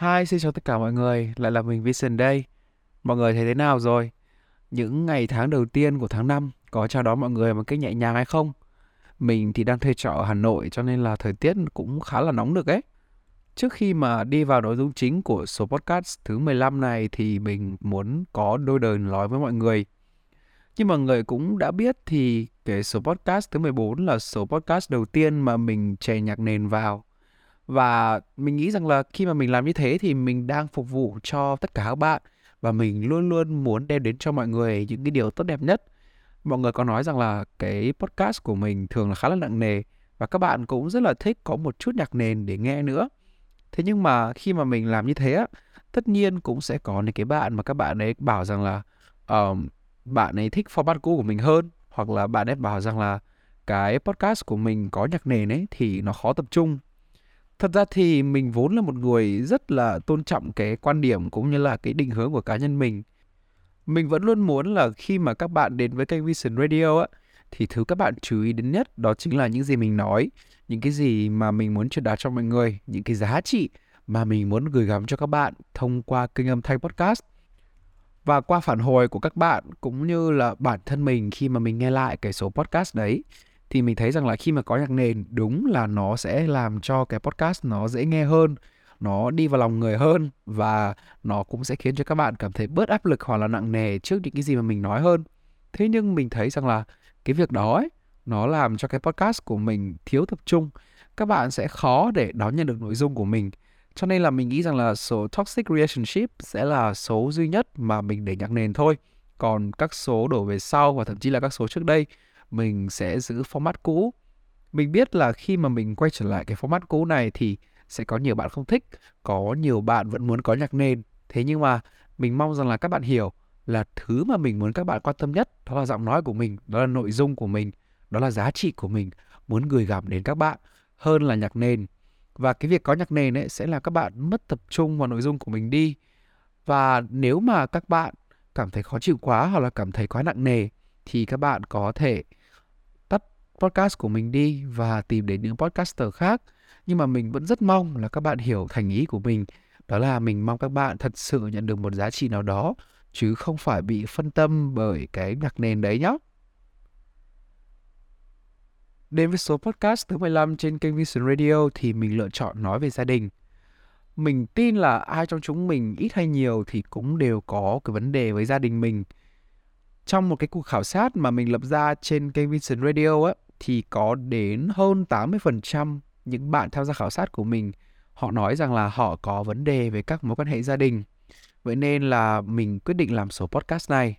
Hi, xin chào tất cả mọi người, lại là mình Vision đây. Mọi người thấy thế nào rồi? Những ngày tháng đầu tiên của tháng 5 có chào đón mọi người một cách nhẹ nhàng hay không? Mình thì đang thuê trọ ở Hà Nội cho nên là thời tiết cũng khá là nóng được ấy. Trước khi mà đi vào nội dung chính của số podcast thứ 15 này thì mình muốn có đôi lời nói với mọi người. Như mọi người cũng đã biết thì cái số podcast thứ 14 là số podcast đầu tiên mà mình chè nhạc nền vào và mình nghĩ rằng là khi mà mình làm như thế thì mình đang phục vụ cho tất cả các bạn và mình luôn luôn muốn đem đến cho mọi người những cái điều tốt đẹp nhất. Mọi người có nói rằng là cái podcast của mình thường là khá là nặng nề và các bạn cũng rất là thích có một chút nhạc nền để nghe nữa. Thế nhưng mà khi mà mình làm như thế á, tất nhiên cũng sẽ có những cái bạn mà các bạn ấy bảo rằng là um, bạn ấy thích format cũ của mình hơn hoặc là bạn ấy bảo rằng là cái podcast của mình có nhạc nền ấy thì nó khó tập trung Thật ra thì mình vốn là một người rất là tôn trọng cái quan điểm cũng như là cái định hướng của cá nhân mình. Mình vẫn luôn muốn là khi mà các bạn đến với kênh Vision Radio á, thì thứ các bạn chú ý đến nhất đó chính là những gì mình nói, những cái gì mà mình muốn truyền đạt cho mọi người, những cái giá trị mà mình muốn gửi gắm cho các bạn thông qua kênh âm thanh podcast. Và qua phản hồi của các bạn cũng như là bản thân mình khi mà mình nghe lại cái số podcast đấy thì mình thấy rằng là khi mà có nhạc nền đúng là nó sẽ làm cho cái podcast nó dễ nghe hơn nó đi vào lòng người hơn và nó cũng sẽ khiến cho các bạn cảm thấy bớt áp lực hoặc là nặng nề trước những cái gì mà mình nói hơn. Thế nhưng mình thấy rằng là cái việc đó ấy, nó làm cho cái podcast của mình thiếu tập trung các bạn sẽ khó để đón nhận được nội dung của mình. Cho nên là mình nghĩ rằng là số toxic relationship sẽ là số duy nhất mà mình để nhạc nền thôi. Còn các số đổ về sau và thậm chí là các số trước đây mình sẽ giữ format cũ. Mình biết là khi mà mình quay trở lại cái format cũ này thì sẽ có nhiều bạn không thích, có nhiều bạn vẫn muốn có nhạc nền. Thế nhưng mà mình mong rằng là các bạn hiểu là thứ mà mình muốn các bạn quan tâm nhất đó là giọng nói của mình, đó là nội dung của mình, đó là giá trị của mình muốn gửi gắm đến các bạn hơn là nhạc nền. Và cái việc có nhạc nền ấy sẽ là các bạn mất tập trung vào nội dung của mình đi. Và nếu mà các bạn cảm thấy khó chịu quá hoặc là cảm thấy quá nặng nề thì các bạn có thể podcast của mình đi và tìm đến những podcaster khác. Nhưng mà mình vẫn rất mong là các bạn hiểu thành ý của mình. Đó là mình mong các bạn thật sự nhận được một giá trị nào đó, chứ không phải bị phân tâm bởi cái nhạc nền đấy nhé. Đến với số podcast thứ 15 trên kênh Vision Radio thì mình lựa chọn nói về gia đình. Mình tin là ai trong chúng mình ít hay nhiều thì cũng đều có cái vấn đề với gia đình mình trong một cái cuộc khảo sát mà mình lập ra trên kênh Vision Radio á thì có đến hơn 80% những bạn tham gia khảo sát của mình họ nói rằng là họ có vấn đề về các mối quan hệ gia đình. Vậy nên là mình quyết định làm số podcast này.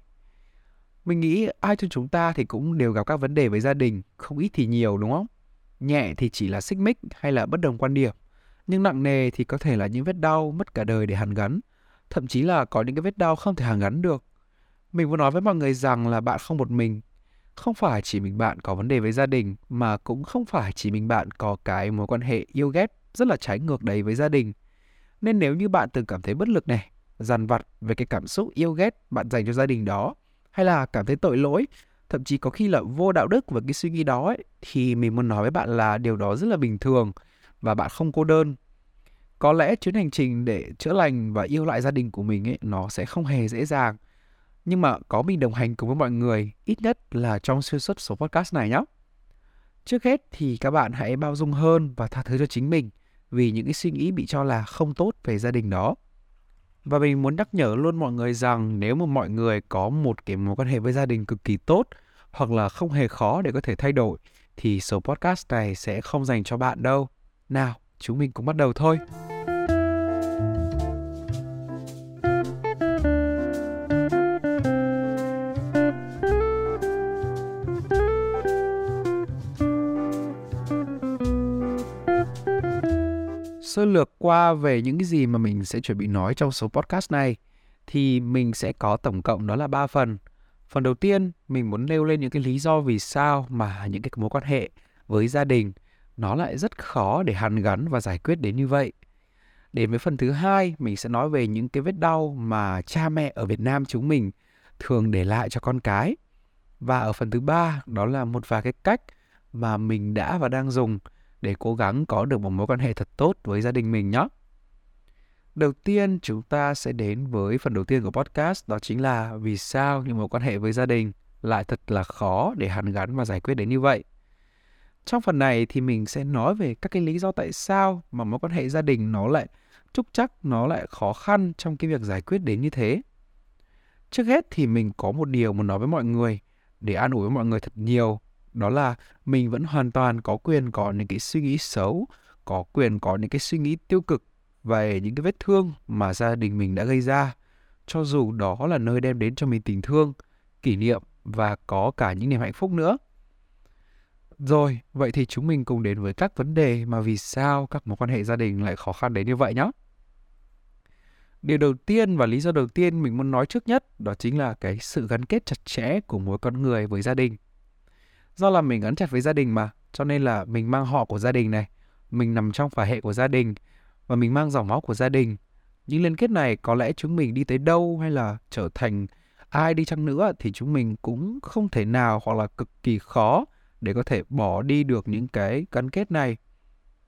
Mình nghĩ ai trong chúng ta thì cũng đều gặp các vấn đề với gia đình, không ít thì nhiều đúng không? Nhẹ thì chỉ là xích mích hay là bất đồng quan điểm, nhưng nặng nề thì có thể là những vết đau mất cả đời để hàn gắn, thậm chí là có những cái vết đau không thể hàn gắn được mình muốn nói với mọi người rằng là bạn không một mình. Không phải chỉ mình bạn có vấn đề với gia đình mà cũng không phải chỉ mình bạn có cái mối quan hệ yêu ghét rất là trái ngược đấy với gia đình. Nên nếu như bạn từng cảm thấy bất lực này, dằn vặt về cái cảm xúc yêu ghét bạn dành cho gia đình đó hay là cảm thấy tội lỗi, thậm chí có khi là vô đạo đức với cái suy nghĩ đó ấy, thì mình muốn nói với bạn là điều đó rất là bình thường và bạn không cô đơn. Có lẽ chuyến hành trình để chữa lành và yêu lại gia đình của mình ấy nó sẽ không hề dễ dàng nhưng mà có mình đồng hành cùng với mọi người ít nhất là trong xuyên suốt số podcast này nhé. Trước hết thì các bạn hãy bao dung hơn và tha thứ cho chính mình vì những cái suy nghĩ bị cho là không tốt về gia đình đó. Và mình muốn nhắc nhở luôn mọi người rằng nếu mà mọi người có một cái mối quan hệ với gia đình cực kỳ tốt hoặc là không hề khó để có thể thay đổi thì số podcast này sẽ không dành cho bạn đâu. Nào, chúng mình cùng bắt đầu thôi. Sơ lược qua về những cái gì mà mình sẽ chuẩn bị nói trong số podcast này thì mình sẽ có tổng cộng đó là 3 phần. Phần đầu tiên, mình muốn nêu lên những cái lý do vì sao mà những cái mối quan hệ với gia đình nó lại rất khó để hàn gắn và giải quyết đến như vậy. Đến với phần thứ hai, mình sẽ nói về những cái vết đau mà cha mẹ ở Việt Nam chúng mình thường để lại cho con cái. Và ở phần thứ ba, đó là một vài cái cách mà mình đã và đang dùng để cố gắng có được một mối quan hệ thật tốt với gia đình mình nhé. Đầu tiên chúng ta sẽ đến với phần đầu tiên của podcast đó chính là vì sao những mối quan hệ với gia đình lại thật là khó để hàn gắn và giải quyết đến như vậy. Trong phần này thì mình sẽ nói về các cái lý do tại sao mà mối quan hệ gia đình nó lại trúc chắc nó lại khó khăn trong cái việc giải quyết đến như thế. Trước hết thì mình có một điều muốn nói với mọi người để an ủi với mọi người thật nhiều, đó là mình vẫn hoàn toàn có quyền có những cái suy nghĩ xấu, có quyền có những cái suy nghĩ tiêu cực về những cái vết thương mà gia đình mình đã gây ra, cho dù đó là nơi đem đến cho mình tình thương, kỷ niệm và có cả những niềm hạnh phúc nữa. Rồi, vậy thì chúng mình cùng đến với các vấn đề mà vì sao các mối quan hệ gia đình lại khó khăn đến như vậy nhé. Điều đầu tiên và lý do đầu tiên mình muốn nói trước nhất đó chính là cái sự gắn kết chặt chẽ của mỗi con người với gia đình. Do là mình gắn chặt với gia đình mà, cho nên là mình mang họ của gia đình này, mình nằm trong phả hệ của gia đình và mình mang dòng máu của gia đình. Những liên kết này có lẽ chúng mình đi tới đâu hay là trở thành ai đi chăng nữa thì chúng mình cũng không thể nào hoặc là cực kỳ khó để có thể bỏ đi được những cái gắn kết này.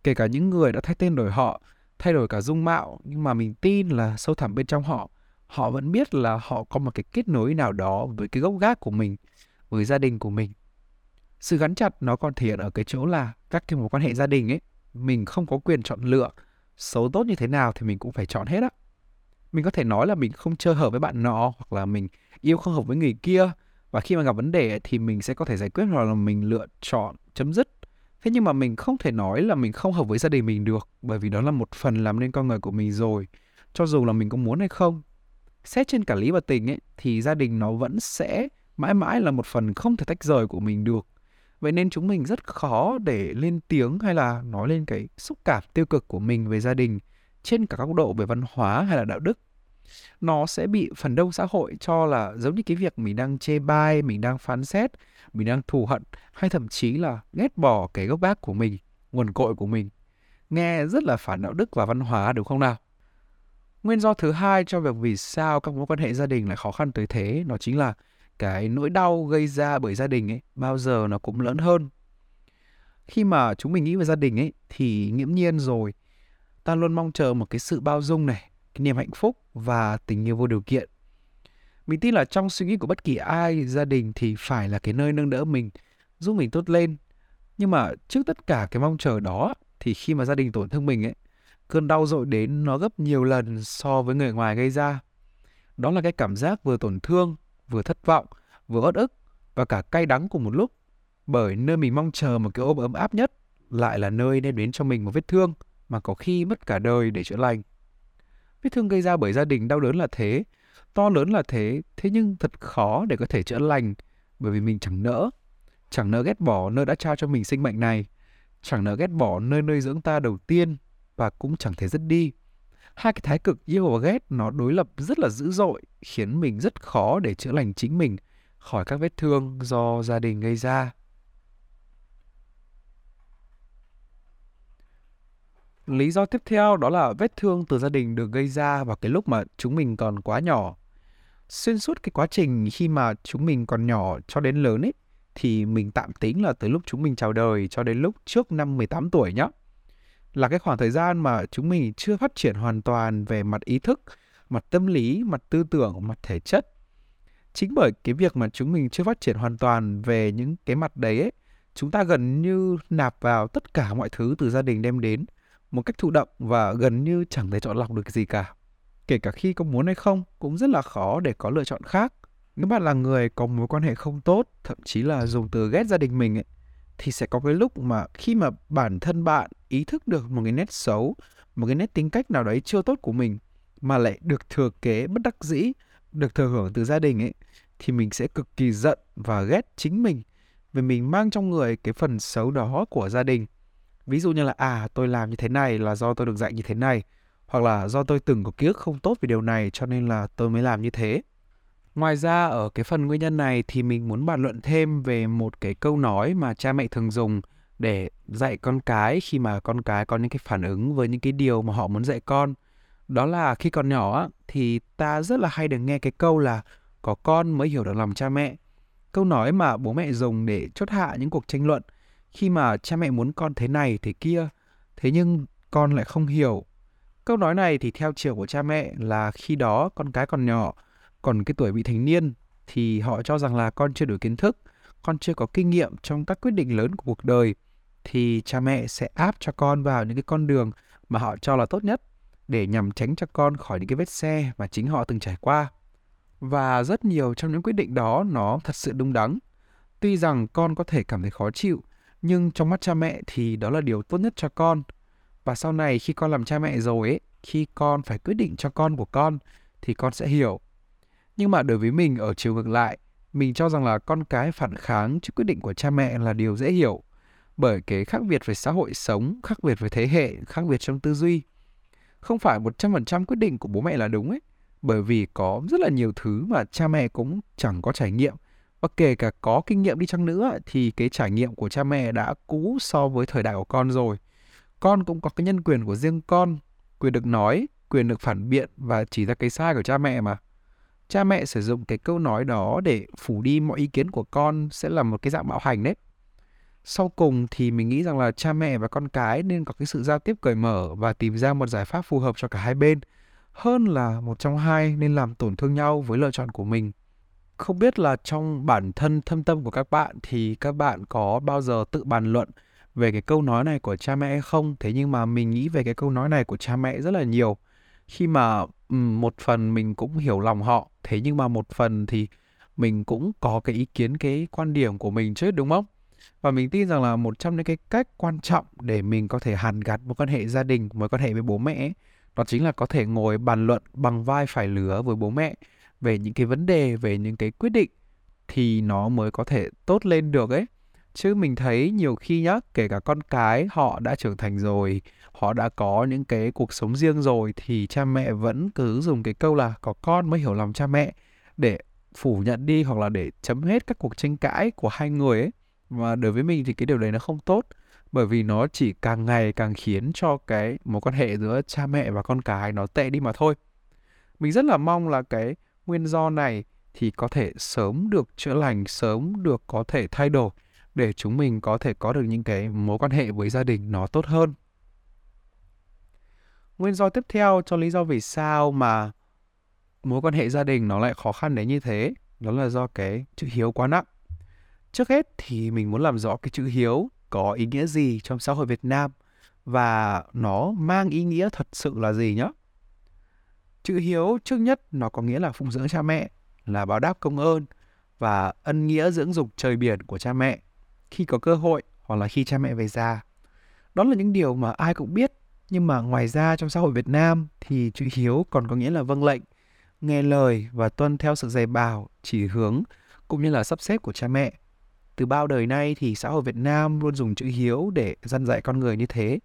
Kể cả những người đã thay tên đổi họ, thay đổi cả dung mạo, nhưng mà mình tin là sâu thẳm bên trong họ, họ vẫn biết là họ có một cái kết nối nào đó với cái gốc gác của mình, với gia đình của mình. Sự gắn chặt nó còn thể hiện ở cái chỗ là các cái mối quan hệ gia đình ấy, mình không có quyền chọn lựa xấu tốt như thế nào thì mình cũng phải chọn hết á. Mình có thể nói là mình không chơi hợp với bạn nọ hoặc là mình yêu không hợp với người kia và khi mà gặp vấn đề thì mình sẽ có thể giải quyết hoặc là mình lựa chọn chấm dứt. Thế nhưng mà mình không thể nói là mình không hợp với gia đình mình được bởi vì đó là một phần làm nên con người của mình rồi cho dù là mình có muốn hay không. Xét trên cả lý và tình ấy thì gia đình nó vẫn sẽ mãi mãi là một phần không thể tách rời của mình được vậy nên chúng mình rất khó để lên tiếng hay là nói lên cái xúc cảm tiêu cực của mình về gia đình trên cả góc độ về văn hóa hay là đạo đức nó sẽ bị phần đông xã hội cho là giống như cái việc mình đang chê bai, mình đang phán xét, mình đang thù hận hay thậm chí là ghét bỏ cái gốc gác của mình, nguồn cội của mình. Nghe rất là phản đạo đức và văn hóa đúng không nào? Nguyên do thứ hai cho việc vì sao các mối quan hệ gia đình lại khó khăn tới thế, nó chính là cái nỗi đau gây ra bởi gia đình ấy bao giờ nó cũng lớn hơn. Khi mà chúng mình nghĩ về gia đình ấy thì nghiễm nhiên rồi, ta luôn mong chờ một cái sự bao dung này, cái niềm hạnh phúc và tình yêu vô điều kiện. Mình tin là trong suy nghĩ của bất kỳ ai, gia đình thì phải là cái nơi nâng đỡ mình, giúp mình tốt lên. Nhưng mà trước tất cả cái mong chờ đó thì khi mà gia đình tổn thương mình ấy, cơn đau dội đến nó gấp nhiều lần so với người ngoài gây ra. Đó là cái cảm giác vừa tổn thương, vừa thất vọng, vừa uất ức và cả cay đắng cùng một lúc. Bởi nơi mình mong chờ một cái ôm ấm áp nhất lại là nơi đem đến cho mình một vết thương mà có khi mất cả đời để chữa lành. Vết thương gây ra bởi gia đình đau đớn là thế, to lớn là thế, thế nhưng thật khó để có thể chữa lành bởi vì mình chẳng nỡ. Chẳng nỡ ghét bỏ nơi đã trao cho mình sinh mệnh này, chẳng nỡ ghét bỏ nơi nơi dưỡng ta đầu tiên và cũng chẳng thể dứt đi. Hai cái thái cực yêu và ghét nó đối lập rất là dữ dội, khiến mình rất khó để chữa lành chính mình khỏi các vết thương do gia đình gây ra. Lý do tiếp theo đó là vết thương từ gia đình được gây ra vào cái lúc mà chúng mình còn quá nhỏ. Xuyên suốt cái quá trình khi mà chúng mình còn nhỏ cho đến lớn ấy thì mình tạm tính là từ lúc chúng mình chào đời cho đến lúc trước năm 18 tuổi nhá. Là cái khoảng thời gian mà chúng mình chưa phát triển hoàn toàn về mặt ý thức, mặt tâm lý, mặt tư tưởng, mặt thể chất. Chính bởi cái việc mà chúng mình chưa phát triển hoàn toàn về những cái mặt đấy ấy, chúng ta gần như nạp vào tất cả mọi thứ từ gia đình đem đến – một cách thụ động và gần như chẳng thể chọn lọc được gì cả. Kể cả khi có muốn hay không, cũng rất là khó để có lựa chọn khác. Nếu bạn là người có mối quan hệ không tốt, thậm chí là dùng từ ghét gia đình mình ấy, thì sẽ có cái lúc mà khi mà bản thân bạn ý thức được một cái nét xấu, một cái nét tính cách nào đấy chưa tốt của mình mà lại được thừa kế bất đắc dĩ, được thừa hưởng từ gia đình ấy thì mình sẽ cực kỳ giận và ghét chính mình vì mình mang trong người cái phần xấu đó của gia đình. Ví dụ như là à tôi làm như thế này là do tôi được dạy như thế này hoặc là do tôi từng có ký ức không tốt về điều này cho nên là tôi mới làm như thế. Ngoài ra ở cái phần nguyên nhân này thì mình muốn bàn luận thêm về một cái câu nói mà cha mẹ thường dùng để dạy con cái khi mà con cái có những cái phản ứng với những cái điều mà họ muốn dạy con. Đó là khi còn nhỏ thì ta rất là hay được nghe cái câu là có con mới hiểu được lòng cha mẹ câu nói mà bố mẹ dùng để chốt hạ những cuộc tranh luận khi mà cha mẹ muốn con thế này thế kia thế nhưng con lại không hiểu Câu nói này thì theo chiều của cha mẹ là khi đó con cái còn nhỏ, còn cái tuổi vị thành niên thì họ cho rằng là con chưa đủ kiến thức, con chưa có kinh nghiệm trong các quyết định lớn của cuộc đời thì cha mẹ sẽ áp cho con vào những cái con đường mà họ cho là tốt nhất để nhằm tránh cho con khỏi những cái vết xe mà chính họ từng trải qua. Và rất nhiều trong những quyết định đó nó thật sự đúng đắn. Tuy rằng con có thể cảm thấy khó chịu, nhưng trong mắt cha mẹ thì đó là điều tốt nhất cho con. Và sau này khi con làm cha mẹ rồi ấy, khi con phải quyết định cho con của con thì con sẽ hiểu. Nhưng mà đối với mình ở chiều ngược lại, mình cho rằng là con cái phản kháng trước quyết định của cha mẹ là điều dễ hiểu bởi cái khác biệt về xã hội sống, khác biệt về thế hệ, khác biệt trong tư duy. Không phải 100% quyết định của bố mẹ là đúng ấy, bởi vì có rất là nhiều thứ mà cha mẹ cũng chẳng có trải nghiệm. Và kể cả có kinh nghiệm đi chăng nữa thì cái trải nghiệm của cha mẹ đã cũ so với thời đại của con rồi. Con cũng có cái nhân quyền của riêng con, quyền được nói, quyền được phản biện và chỉ ra cái sai của cha mẹ mà. Cha mẹ sử dụng cái câu nói đó để phủ đi mọi ý kiến của con sẽ là một cái dạng bạo hành đấy sau cùng thì mình nghĩ rằng là cha mẹ và con cái nên có cái sự giao tiếp cởi mở và tìm ra một giải pháp phù hợp cho cả hai bên. Hơn là một trong hai nên làm tổn thương nhau với lựa chọn của mình. Không biết là trong bản thân thâm tâm của các bạn thì các bạn có bao giờ tự bàn luận về cái câu nói này của cha mẹ hay không? Thế nhưng mà mình nghĩ về cái câu nói này của cha mẹ rất là nhiều. Khi mà một phần mình cũng hiểu lòng họ, thế nhưng mà một phần thì mình cũng có cái ý kiến, cái quan điểm của mình chứ đúng không? Và mình tin rằng là một trong những cái cách quan trọng để mình có thể hàn gắn một quan hệ gia đình, mối quan hệ với bố mẹ đó chính là có thể ngồi bàn luận bằng vai phải lứa với bố mẹ về những cái vấn đề, về những cái quyết định thì nó mới có thể tốt lên được ấy. Chứ mình thấy nhiều khi nhá, kể cả con cái họ đã trưởng thành rồi, họ đã có những cái cuộc sống riêng rồi thì cha mẹ vẫn cứ dùng cái câu là có con mới hiểu lòng cha mẹ để phủ nhận đi hoặc là để chấm hết các cuộc tranh cãi của hai người ấy và đối với mình thì cái điều đấy nó không tốt, bởi vì nó chỉ càng ngày càng khiến cho cái mối quan hệ giữa cha mẹ và con cái nó tệ đi mà thôi. Mình rất là mong là cái nguyên do này thì có thể sớm được chữa lành, sớm được có thể thay đổi để chúng mình có thể có được những cái mối quan hệ với gia đình nó tốt hơn. Nguyên do tiếp theo cho lý do vì sao mà mối quan hệ gia đình nó lại khó khăn đến như thế, đó là do cái chữ hiếu quá nặng. Trước hết thì mình muốn làm rõ cái chữ hiếu có ý nghĩa gì trong xã hội Việt Nam và nó mang ý nghĩa thật sự là gì nhé. Chữ hiếu trước nhất nó có nghĩa là phụng dưỡng cha mẹ, là báo đáp công ơn và ân nghĩa dưỡng dục trời biển của cha mẹ khi có cơ hội hoặc là khi cha mẹ về già. Đó là những điều mà ai cũng biết, nhưng mà ngoài ra trong xã hội Việt Nam thì chữ hiếu còn có nghĩa là vâng lệnh, nghe lời và tuân theo sự dạy bảo, chỉ hướng cũng như là sắp xếp của cha mẹ từ bao đời nay thì xã hội Việt Nam luôn dùng chữ hiếu để dân dạy con người như thế.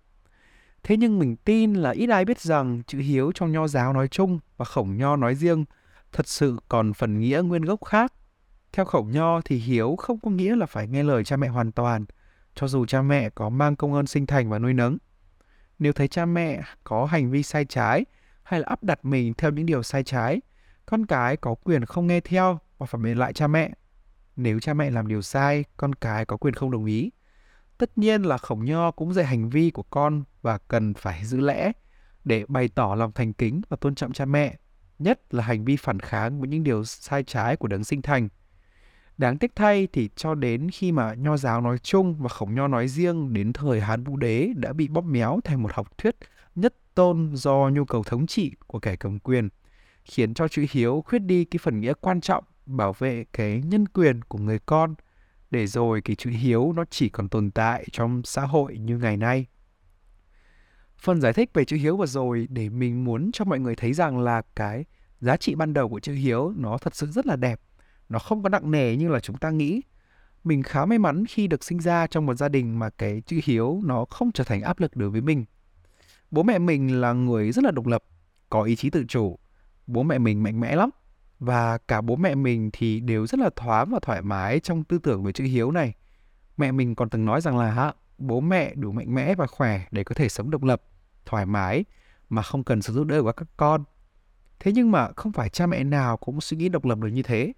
Thế nhưng mình tin là ít ai biết rằng chữ hiếu trong nho giáo nói chung và khổng nho nói riêng thật sự còn phần nghĩa nguyên gốc khác. Theo khổng nho thì hiếu không có nghĩa là phải nghe lời cha mẹ hoàn toàn, cho dù cha mẹ có mang công ơn sinh thành và nuôi nấng. Nếu thấy cha mẹ có hành vi sai trái hay là áp đặt mình theo những điều sai trái, con cái có quyền không nghe theo và phải biện lại cha mẹ nếu cha mẹ làm điều sai, con cái có quyền không đồng ý. Tất nhiên là khổng nho cũng dạy hành vi của con và cần phải giữ lẽ để bày tỏ lòng thành kính và tôn trọng cha mẹ, nhất là hành vi phản kháng với những điều sai trái của đấng sinh thành. Đáng tiếc thay thì cho đến khi mà nho giáo nói chung và khổng nho nói riêng đến thời Hán Vũ Đế đã bị bóp méo thành một học thuyết nhất tôn do nhu cầu thống trị của kẻ cầm quyền, khiến cho chữ hiếu khuyết đi cái phần nghĩa quan trọng bảo vệ cái nhân quyền của người con để rồi cái chữ hiếu nó chỉ còn tồn tại trong xã hội như ngày nay. Phần giải thích về chữ hiếu vừa rồi để mình muốn cho mọi người thấy rằng là cái giá trị ban đầu của chữ hiếu nó thật sự rất là đẹp. Nó không có nặng nề như là chúng ta nghĩ. Mình khá may mắn khi được sinh ra trong một gia đình mà cái chữ hiếu nó không trở thành áp lực đối với mình. Bố mẹ mình là người rất là độc lập, có ý chí tự chủ. Bố mẹ mình mạnh mẽ lắm, và cả bố mẹ mình thì đều rất là thoáng và thoải mái trong tư tưởng về chữ hiếu này. Mẹ mình còn từng nói rằng là bố mẹ đủ mạnh mẽ và khỏe để có thể sống độc lập, thoải mái mà không cần sự giúp đỡ của các con. Thế nhưng mà không phải cha mẹ nào cũng suy nghĩ độc lập được như thế.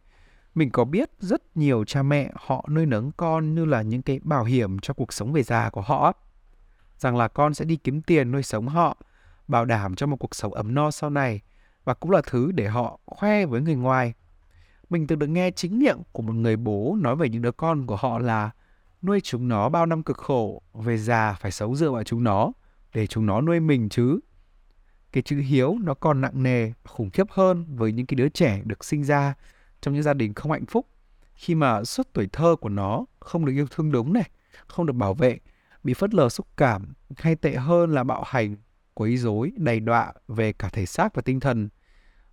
Mình có biết rất nhiều cha mẹ họ nuôi nấng con như là những cái bảo hiểm cho cuộc sống về già của họ. Rằng là con sẽ đi kiếm tiền nuôi sống họ bảo đảm cho một cuộc sống ấm no sau này và cũng là thứ để họ khoe với người ngoài. Mình từng được nghe chính miệng của một người bố nói về những đứa con của họ là nuôi chúng nó bao năm cực khổ, về già phải sống dựa vào chúng nó để chúng nó nuôi mình chứ. Cái chữ hiếu nó còn nặng nề, khủng khiếp hơn với những cái đứa trẻ được sinh ra trong những gia đình không hạnh phúc khi mà suốt tuổi thơ của nó không được yêu thương đúng này, không được bảo vệ, bị phớt lờ xúc cảm hay tệ hơn là bạo hành, quấy rối, đầy đọa về cả thể xác và tinh thần.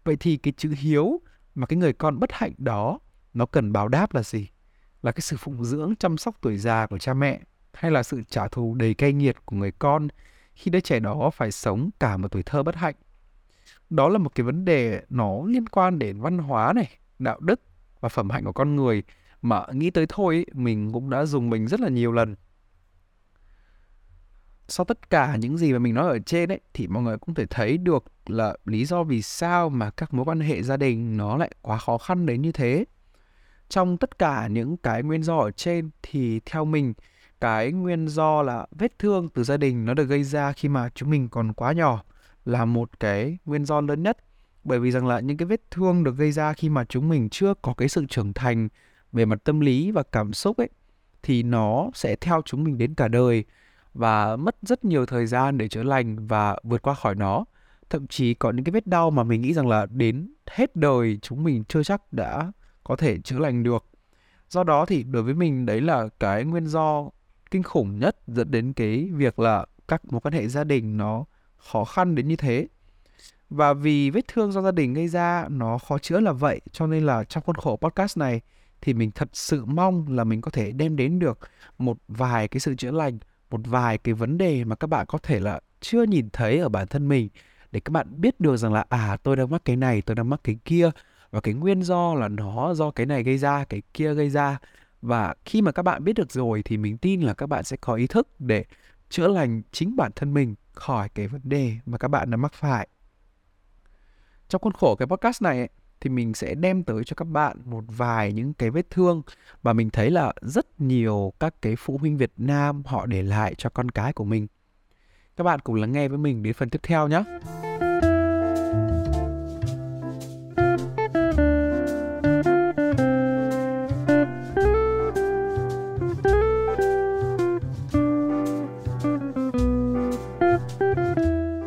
Vậy thì cái chữ hiếu mà cái người con bất hạnh đó nó cần báo đáp là gì? Là cái sự phụng dưỡng chăm sóc tuổi già của cha mẹ hay là sự trả thù đầy cay nghiệt của người con khi đứa trẻ đó phải sống cả một tuổi thơ bất hạnh? Đó là một cái vấn đề nó liên quan đến văn hóa này, đạo đức và phẩm hạnh của con người mà nghĩ tới thôi mình cũng đã dùng mình rất là nhiều lần sau tất cả những gì mà mình nói ở trên ấy, thì mọi người cũng thể thấy được là lý do vì sao mà các mối quan hệ gia đình nó lại quá khó khăn đến như thế. Trong tất cả những cái nguyên do ở trên thì theo mình, cái nguyên do là vết thương từ gia đình nó được gây ra khi mà chúng mình còn quá nhỏ là một cái nguyên do lớn nhất. Bởi vì rằng là những cái vết thương được gây ra khi mà chúng mình chưa có cái sự trưởng thành về mặt tâm lý và cảm xúc ấy, thì nó sẽ theo chúng mình đến cả đời và mất rất nhiều thời gian để chữa lành và vượt qua khỏi nó. Thậm chí có những cái vết đau mà mình nghĩ rằng là đến hết đời chúng mình chưa chắc đã có thể chữa lành được. Do đó thì đối với mình đấy là cái nguyên do kinh khủng nhất dẫn đến cái việc là các mối quan hệ gia đình nó khó khăn đến như thế. Và vì vết thương do gia đình gây ra, nó khó chữa là vậy, cho nên là trong khuôn khổ podcast này thì mình thật sự mong là mình có thể đem đến được một vài cái sự chữa lành một vài cái vấn đề mà các bạn có thể là chưa nhìn thấy ở bản thân mình để các bạn biết được rằng là à tôi đang mắc cái này tôi đang mắc cái kia và cái nguyên do là nó do cái này gây ra cái kia gây ra. Và khi mà các bạn biết được rồi thì mình tin là các bạn sẽ có ý thức để chữa lành chính bản thân mình khỏi cái vấn đề mà các bạn đã mắc phải. Trong khuôn khổ cái podcast này ấy, thì mình sẽ đem tới cho các bạn một vài những cái vết thương mà mình thấy là rất nhiều các cái phụ huynh Việt Nam họ để lại cho con cái của mình. Các bạn cùng lắng nghe với mình đến phần tiếp theo nhé.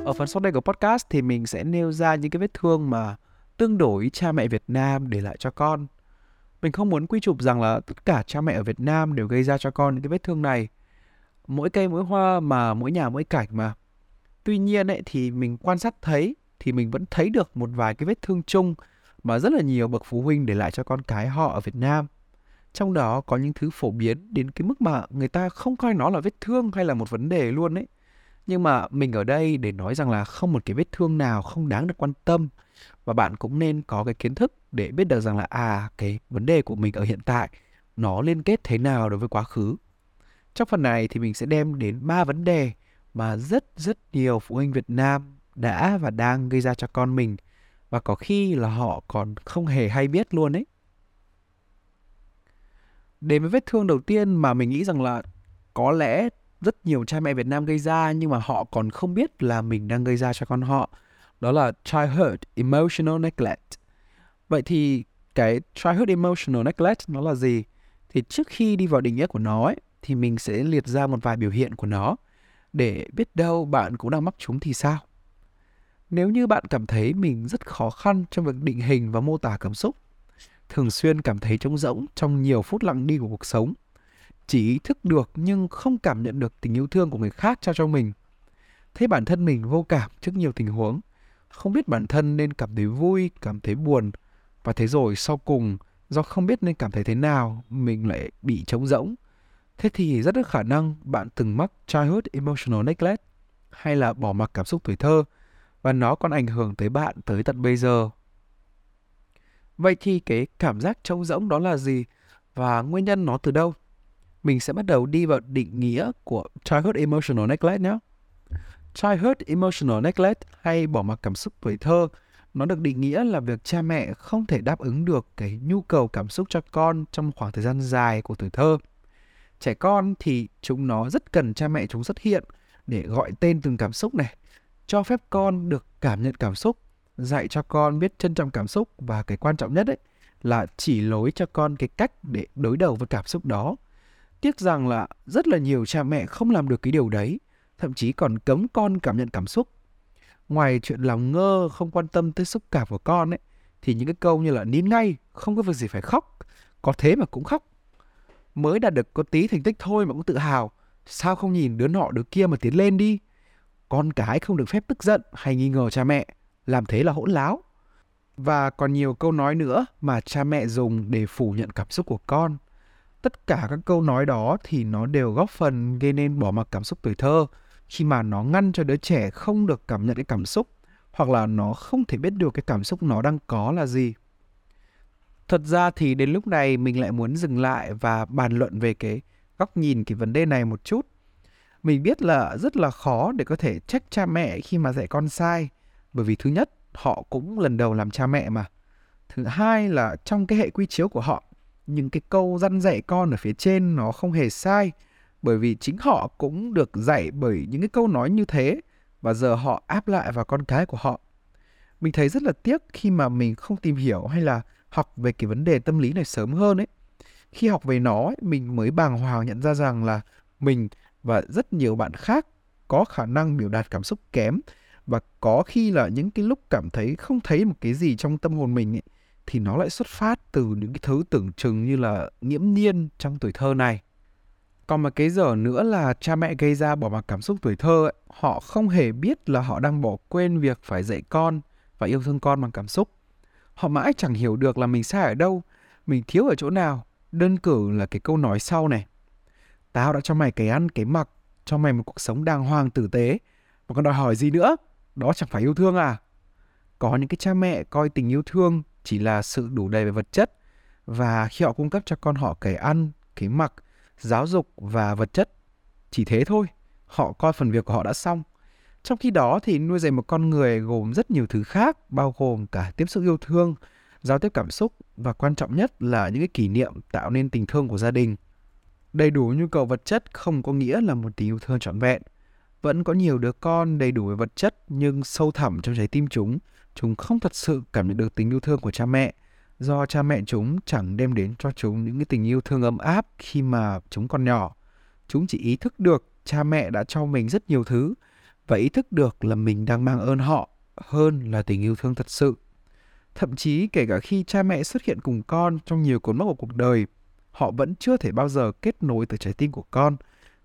Ở phần sau đây của podcast thì mình sẽ nêu ra những cái vết thương mà tương đối cha mẹ Việt Nam để lại cho con. Mình không muốn quy chụp rằng là tất cả cha mẹ ở Việt Nam đều gây ra cho con những cái vết thương này. Mỗi cây mỗi hoa mà, mỗi nhà mỗi cảnh mà. Tuy nhiên ấy, thì mình quan sát thấy, thì mình vẫn thấy được một vài cái vết thương chung mà rất là nhiều bậc phụ huynh để lại cho con cái họ ở Việt Nam. Trong đó có những thứ phổ biến đến cái mức mà người ta không coi nó là vết thương hay là một vấn đề luôn ấy. Nhưng mà mình ở đây để nói rằng là không một cái vết thương nào không đáng được quan tâm và bạn cũng nên có cái kiến thức để biết được rằng là à cái vấn đề của mình ở hiện tại nó liên kết thế nào đối với quá khứ. Trong phần này thì mình sẽ đem đến ba vấn đề mà rất rất nhiều phụ huynh Việt Nam đã và đang gây ra cho con mình và có khi là họ còn không hề hay biết luôn ấy. Đến với vết thương đầu tiên mà mình nghĩ rằng là có lẽ rất nhiều cha mẹ Việt Nam gây ra nhưng mà họ còn không biết là mình đang gây ra cho con họ đó là childhood emotional neglect. Vậy thì cái childhood emotional neglect nó là gì? Thì trước khi đi vào định nghĩa của nó ấy, thì mình sẽ liệt ra một vài biểu hiện của nó để biết đâu bạn cũng đang mắc chúng thì sao. Nếu như bạn cảm thấy mình rất khó khăn trong việc định hình và mô tả cảm xúc, thường xuyên cảm thấy trống rỗng trong nhiều phút lặng đi của cuộc sống, chỉ ý thức được nhưng không cảm nhận được tình yêu thương của người khác trao cho mình, thấy bản thân mình vô cảm trước nhiều tình huống, không biết bản thân nên cảm thấy vui, cảm thấy buồn và thế rồi sau cùng do không biết nên cảm thấy thế nào mình lại bị trống rỗng. Thế thì rất có khả năng bạn từng mắc childhood emotional neglect hay là bỏ mặc cảm xúc tuổi thơ và nó còn ảnh hưởng tới bạn tới tận bây giờ. Vậy thì cái cảm giác trống rỗng đó là gì và nguyên nhân nó từ đâu? Mình sẽ bắt đầu đi vào định nghĩa của childhood emotional neglect nhé. Childhood emotional neglect hay bỏ mặc cảm xúc tuổi thơ. Nó được định nghĩa là việc cha mẹ không thể đáp ứng được cái nhu cầu cảm xúc cho con trong khoảng thời gian dài của tuổi thơ. Trẻ con thì chúng nó rất cần cha mẹ chúng xuất hiện để gọi tên từng cảm xúc này, cho phép con được cảm nhận cảm xúc dạy cho con biết trân trọng cảm xúc và cái quan trọng nhất ấy là chỉ lối cho con cái cách để đối đầu với cảm xúc đó. Tiếc rằng là rất là nhiều cha mẹ không làm được cái điều đấy thậm chí còn cấm con cảm nhận cảm xúc. Ngoài chuyện làm ngơ, không quan tâm tới xúc cảm của con ấy, thì những cái câu như là nín ngay, không có việc gì phải khóc, có thế mà cũng khóc. Mới đạt được có tí thành tích thôi mà cũng tự hào, sao không nhìn đứa nọ đứa kia mà tiến lên đi? Con cái không được phép tức giận hay nghi ngờ cha mẹ, làm thế là hỗn láo. Và còn nhiều câu nói nữa mà cha mẹ dùng để phủ nhận cảm xúc của con. Tất cả các câu nói đó thì nó đều góp phần gây nên bỏ mặc cảm xúc tuổi thơ khi mà nó ngăn cho đứa trẻ không được cảm nhận cái cảm xúc, hoặc là nó không thể biết được cái cảm xúc nó đang có là gì. Thật ra thì đến lúc này mình lại muốn dừng lại và bàn luận về cái góc nhìn, cái vấn đề này một chút. Mình biết là rất là khó để có thể trách cha mẹ khi mà dạy con sai, bởi vì thứ nhất, họ cũng lần đầu làm cha mẹ mà. Thứ hai là trong cái hệ quy chiếu của họ, những cái câu dặn dạy con ở phía trên nó không hề sai bởi vì chính họ cũng được dạy bởi những cái câu nói như thế và giờ họ áp lại vào con cái của họ. Mình thấy rất là tiếc khi mà mình không tìm hiểu hay là học về cái vấn đề tâm lý này sớm hơn ấy. Khi học về nó ấy, mình mới bàng hoàng nhận ra rằng là mình và rất nhiều bạn khác có khả năng biểu đạt cảm xúc kém và có khi là những cái lúc cảm thấy không thấy một cái gì trong tâm hồn mình ấy, thì nó lại xuất phát từ những cái thứ tưởng chừng như là nghiễm nhiên trong tuổi thơ này còn một cái giờ nữa là cha mẹ gây ra bỏ mặc cảm xúc tuổi thơ ấy, họ không hề biết là họ đang bỏ quên việc phải dạy con và yêu thương con bằng cảm xúc. Họ mãi chẳng hiểu được là mình sai ở đâu mình thiếu ở chỗ nào. Đơn cử là cái câu nói sau này. Tao đã cho mày cái ăn cái mặc cho mày một cuộc sống đàng hoàng tử tế. Mà còn đòi hỏi gì nữa? Đó chẳng phải yêu thương à? Có những cái cha mẹ coi tình yêu thương chỉ là sự đủ đầy về vật chất và khi họ cung cấp cho con họ cái ăn cái mặc giáo dục và vật chất chỉ thế thôi, họ coi phần việc của họ đã xong. Trong khi đó thì nuôi dạy một con người gồm rất nhiều thứ khác, bao gồm cả tiếp xúc yêu thương, giao tiếp cảm xúc và quan trọng nhất là những cái kỷ niệm tạo nên tình thương của gia đình. Đầy đủ nhu cầu vật chất không có nghĩa là một tình yêu thương trọn vẹn. Vẫn có nhiều đứa con đầy đủ về vật chất nhưng sâu thẳm trong trái tim chúng chúng không thật sự cảm nhận được tình yêu thương của cha mẹ do cha mẹ chúng chẳng đem đến cho chúng những cái tình yêu thương ấm áp khi mà chúng còn nhỏ. Chúng chỉ ý thức được cha mẹ đã cho mình rất nhiều thứ và ý thức được là mình đang mang ơn họ hơn là tình yêu thương thật sự. Thậm chí kể cả khi cha mẹ xuất hiện cùng con trong nhiều cột mốc của cuộc đời, họ vẫn chưa thể bao giờ kết nối từ trái tim của con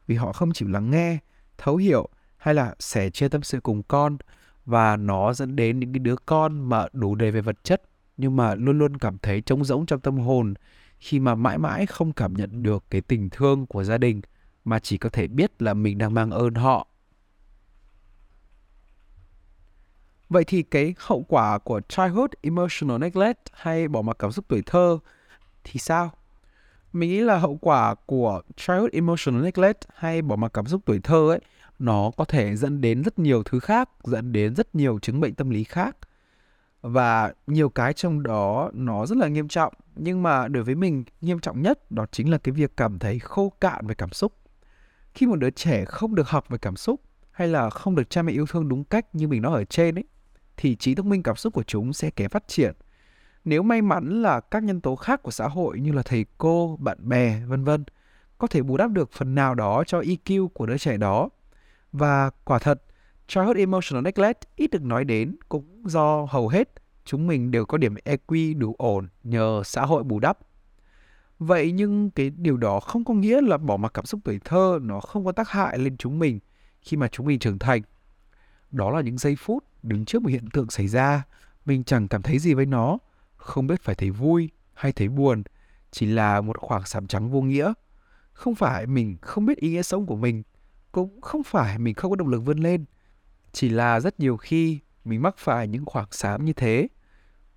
vì họ không chịu lắng nghe, thấu hiểu hay là sẻ chia tâm sự cùng con và nó dẫn đến những cái đứa con mà đủ đầy về vật chất nhưng mà luôn luôn cảm thấy trống rỗng trong tâm hồn khi mà mãi mãi không cảm nhận được cái tình thương của gia đình mà chỉ có thể biết là mình đang mang ơn họ. Vậy thì cái hậu quả của childhood emotional neglect hay bỏ mặc cảm xúc tuổi thơ thì sao? Mình nghĩ là hậu quả của childhood emotional neglect hay bỏ mặc cảm xúc tuổi thơ ấy nó có thể dẫn đến rất nhiều thứ khác, dẫn đến rất nhiều chứng bệnh tâm lý khác và nhiều cái trong đó nó rất là nghiêm trọng. Nhưng mà đối với mình, nghiêm trọng nhất đó chính là cái việc cảm thấy khô cạn về cảm xúc. Khi một đứa trẻ không được học về cảm xúc hay là không được cha mẹ yêu thương đúng cách như mình nói ở trên ấy, thì trí thông minh cảm xúc của chúng sẽ kém phát triển. Nếu may mắn là các nhân tố khác của xã hội như là thầy cô, bạn bè, vân vân, có thể bù đắp được phần nào đó cho EQ của đứa trẻ đó. Và quả thật Childhood Emotional Neglect ít được nói đến cũng do hầu hết chúng mình đều có điểm EQ đủ ổn nhờ xã hội bù đắp. Vậy nhưng cái điều đó không có nghĩa là bỏ mặc cảm xúc tuổi thơ nó không có tác hại lên chúng mình khi mà chúng mình trưởng thành. Đó là những giây phút đứng trước một hiện tượng xảy ra, mình chẳng cảm thấy gì với nó, không biết phải thấy vui hay thấy buồn, chỉ là một khoảng sám trắng vô nghĩa. Không phải mình không biết ý nghĩa sống của mình, cũng không phải mình không có động lực vươn lên, chỉ là rất nhiều khi mình mắc phải những khoảng xám như thế.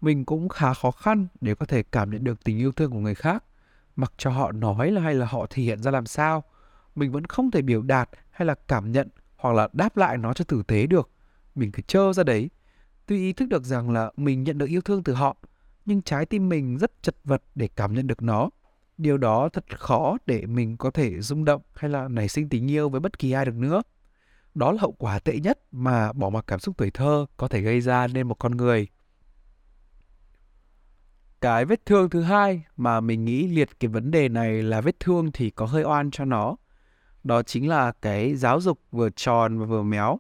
Mình cũng khá khó khăn để có thể cảm nhận được tình yêu thương của người khác. Mặc cho họ nói là hay là họ thể hiện ra làm sao, mình vẫn không thể biểu đạt hay là cảm nhận hoặc là đáp lại nó cho tử tế được. Mình cứ trơ ra đấy. Tuy ý thức được rằng là mình nhận được yêu thương từ họ, nhưng trái tim mình rất chật vật để cảm nhận được nó. Điều đó thật khó để mình có thể rung động hay là nảy sinh tình yêu với bất kỳ ai được nữa đó là hậu quả tệ nhất mà bỏ mặc cảm xúc tuổi thơ có thể gây ra nên một con người. Cái vết thương thứ hai mà mình nghĩ liệt cái vấn đề này là vết thương thì có hơi oan cho nó. Đó chính là cái giáo dục vừa tròn và vừa méo.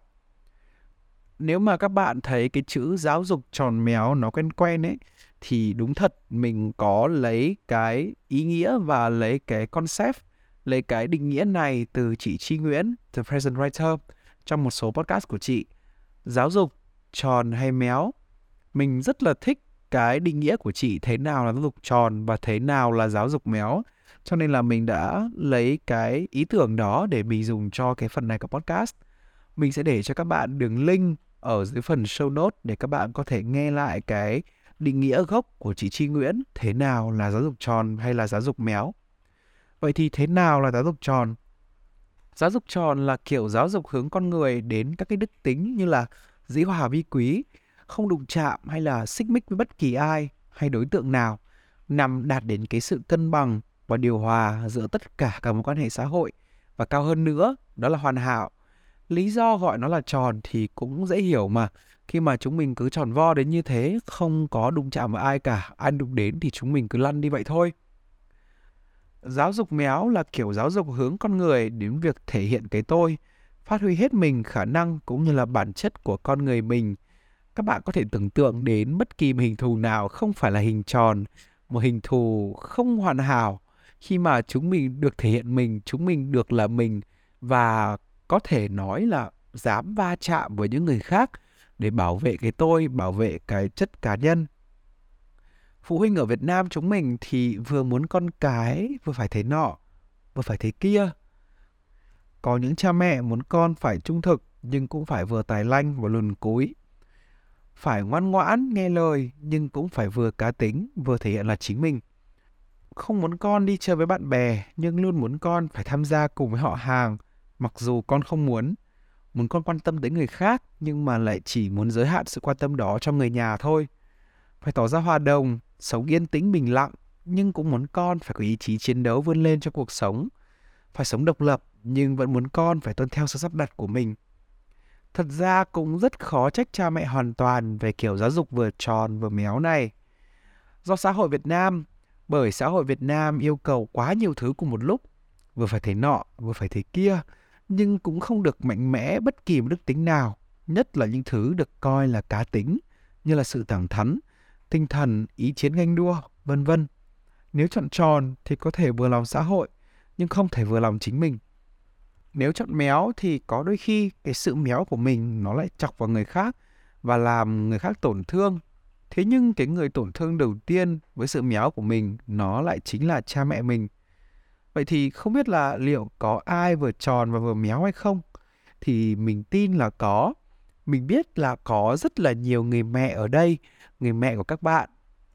Nếu mà các bạn thấy cái chữ giáo dục tròn méo nó quen quen ấy thì đúng thật mình có lấy cái ý nghĩa và lấy cái concept, lấy cái định nghĩa này từ chị Chi Nguyễn, The Present Writer trong một số podcast của chị. Giáo dục, tròn hay méo? Mình rất là thích cái định nghĩa của chị thế nào là giáo dục tròn và thế nào là giáo dục méo. Cho nên là mình đã lấy cái ý tưởng đó để mình dùng cho cái phần này của podcast. Mình sẽ để cho các bạn đường link ở dưới phần show note để các bạn có thể nghe lại cái định nghĩa gốc của chị Chi Nguyễn, thế nào là giáo dục tròn hay là giáo dục méo. Vậy thì thế nào là giáo dục tròn? Giáo dục tròn là kiểu giáo dục hướng con người đến các cái đức tính như là dĩ hòa vi quý, không đụng chạm hay là xích mích với bất kỳ ai hay đối tượng nào, nằm đạt đến cái sự cân bằng và điều hòa giữa tất cả các mối quan hệ xã hội và cao hơn nữa đó là hoàn hảo. Lý do gọi nó là tròn thì cũng dễ hiểu mà. Khi mà chúng mình cứ tròn vo đến như thế, không có đụng chạm vào ai cả, ai đụng đến thì chúng mình cứ lăn đi vậy thôi. Giáo dục méo là kiểu giáo dục hướng con người đến việc thể hiện cái tôi, phát huy hết mình khả năng cũng như là bản chất của con người mình. Các bạn có thể tưởng tượng đến bất kỳ một hình thù nào không phải là hình tròn, một hình thù không hoàn hảo. Khi mà chúng mình được thể hiện mình, chúng mình được là mình và có thể nói là dám va chạm với những người khác để bảo vệ cái tôi, bảo vệ cái chất cá nhân phụ huynh ở Việt Nam chúng mình thì vừa muốn con cái vừa phải thế nọ, vừa phải thế kia. Có những cha mẹ muốn con phải trung thực nhưng cũng phải vừa tài lanh và lùn cúi. Phải ngoan ngoãn, nghe lời nhưng cũng phải vừa cá tính, vừa thể hiện là chính mình. Không muốn con đi chơi với bạn bè nhưng luôn muốn con phải tham gia cùng với họ hàng mặc dù con không muốn. Muốn con quan tâm tới người khác nhưng mà lại chỉ muốn giới hạn sự quan tâm đó cho người nhà thôi. Phải tỏ ra hòa đồng, sống yên tĩnh, bình lặng, nhưng cũng muốn con phải có ý chí chiến đấu vươn lên cho cuộc sống. Phải sống độc lập, nhưng vẫn muốn con phải tuân theo sự sắp đặt của mình. Thật ra cũng rất khó trách cha mẹ hoàn toàn về kiểu giáo dục vừa tròn vừa méo này. Do xã hội việt nam, bởi xã hội việt nam yêu cầu quá nhiều thứ cùng một lúc. Vừa phải thế nọ, vừa phải thế kia, nhưng cũng không được mạnh mẽ bất kỳ một đức tính nào, nhất là những thứ được coi là cá tính, như là sự thẳng thắn tinh thần, ý chiến ganh đua, vân vân. Nếu chọn tròn thì có thể vừa lòng xã hội, nhưng không thể vừa lòng chính mình. Nếu chọn méo thì có đôi khi cái sự méo của mình nó lại chọc vào người khác và làm người khác tổn thương. Thế nhưng cái người tổn thương đầu tiên với sự méo của mình nó lại chính là cha mẹ mình. Vậy thì không biết là liệu có ai vừa tròn và vừa méo hay không? Thì mình tin là có. Mình biết là có rất là nhiều người mẹ ở đây người mẹ của các bạn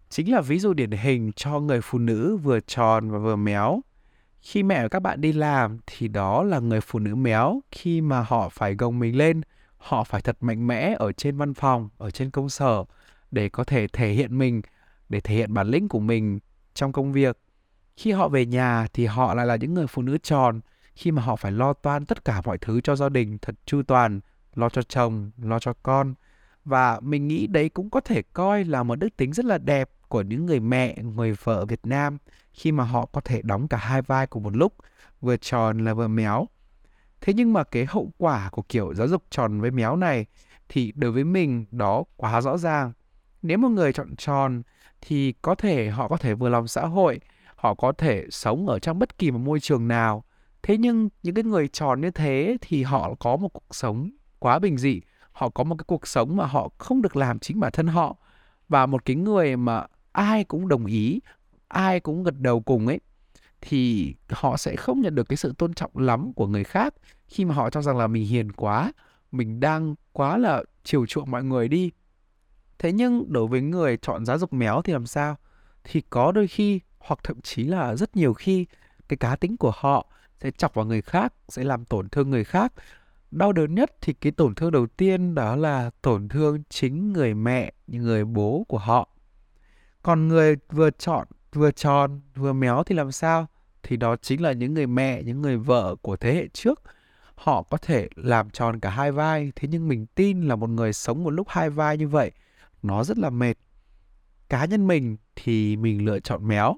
chính là ví dụ điển hình cho người phụ nữ vừa tròn và vừa méo. Khi mẹ của các bạn đi làm thì đó là người phụ nữ méo khi mà họ phải gồng mình lên, họ phải thật mạnh mẽ ở trên văn phòng, ở trên công sở để có thể thể hiện mình, để thể hiện bản lĩnh của mình trong công việc. Khi họ về nhà thì họ lại là những người phụ nữ tròn khi mà họ phải lo toan tất cả mọi thứ cho gia đình thật chu toàn, lo cho chồng, lo cho con, và mình nghĩ đấy cũng có thể coi là một đức tính rất là đẹp của những người mẹ, người vợ Việt Nam khi mà họ có thể đóng cả hai vai cùng một lúc, vừa tròn là vừa méo. Thế nhưng mà cái hậu quả của kiểu giáo dục tròn với méo này thì đối với mình đó quá rõ ràng. Nếu một người chọn tròn thì có thể họ có thể vừa lòng xã hội, họ có thể sống ở trong bất kỳ một môi trường nào. Thế nhưng những cái người tròn như thế thì họ có một cuộc sống quá bình dị, họ có một cái cuộc sống mà họ không được làm chính bản thân họ. Và một cái người mà ai cũng đồng ý ai cũng gật đầu cùng ấy thì họ sẽ không nhận được cái sự tôn trọng lắm của người khác. Khi mà họ cho rằng là mình hiền quá mình đang quá là chiều chuộng mọi người đi. Thế nhưng đối với người chọn giáo dục méo thì làm sao? Thì có đôi khi hoặc thậm chí là rất nhiều khi cái cá tính của họ sẽ chọc vào người khác sẽ làm tổn thương người khác đau đớn nhất thì cái tổn thương đầu tiên đó là tổn thương chính người mẹ, người bố của họ. Còn người vừa chọn, vừa tròn, vừa méo thì làm sao? Thì đó chính là những người mẹ, những người vợ của thế hệ trước. Họ có thể làm tròn cả hai vai, thế nhưng mình tin là một người sống một lúc hai vai như vậy, nó rất là mệt. Cá nhân mình thì mình lựa chọn méo,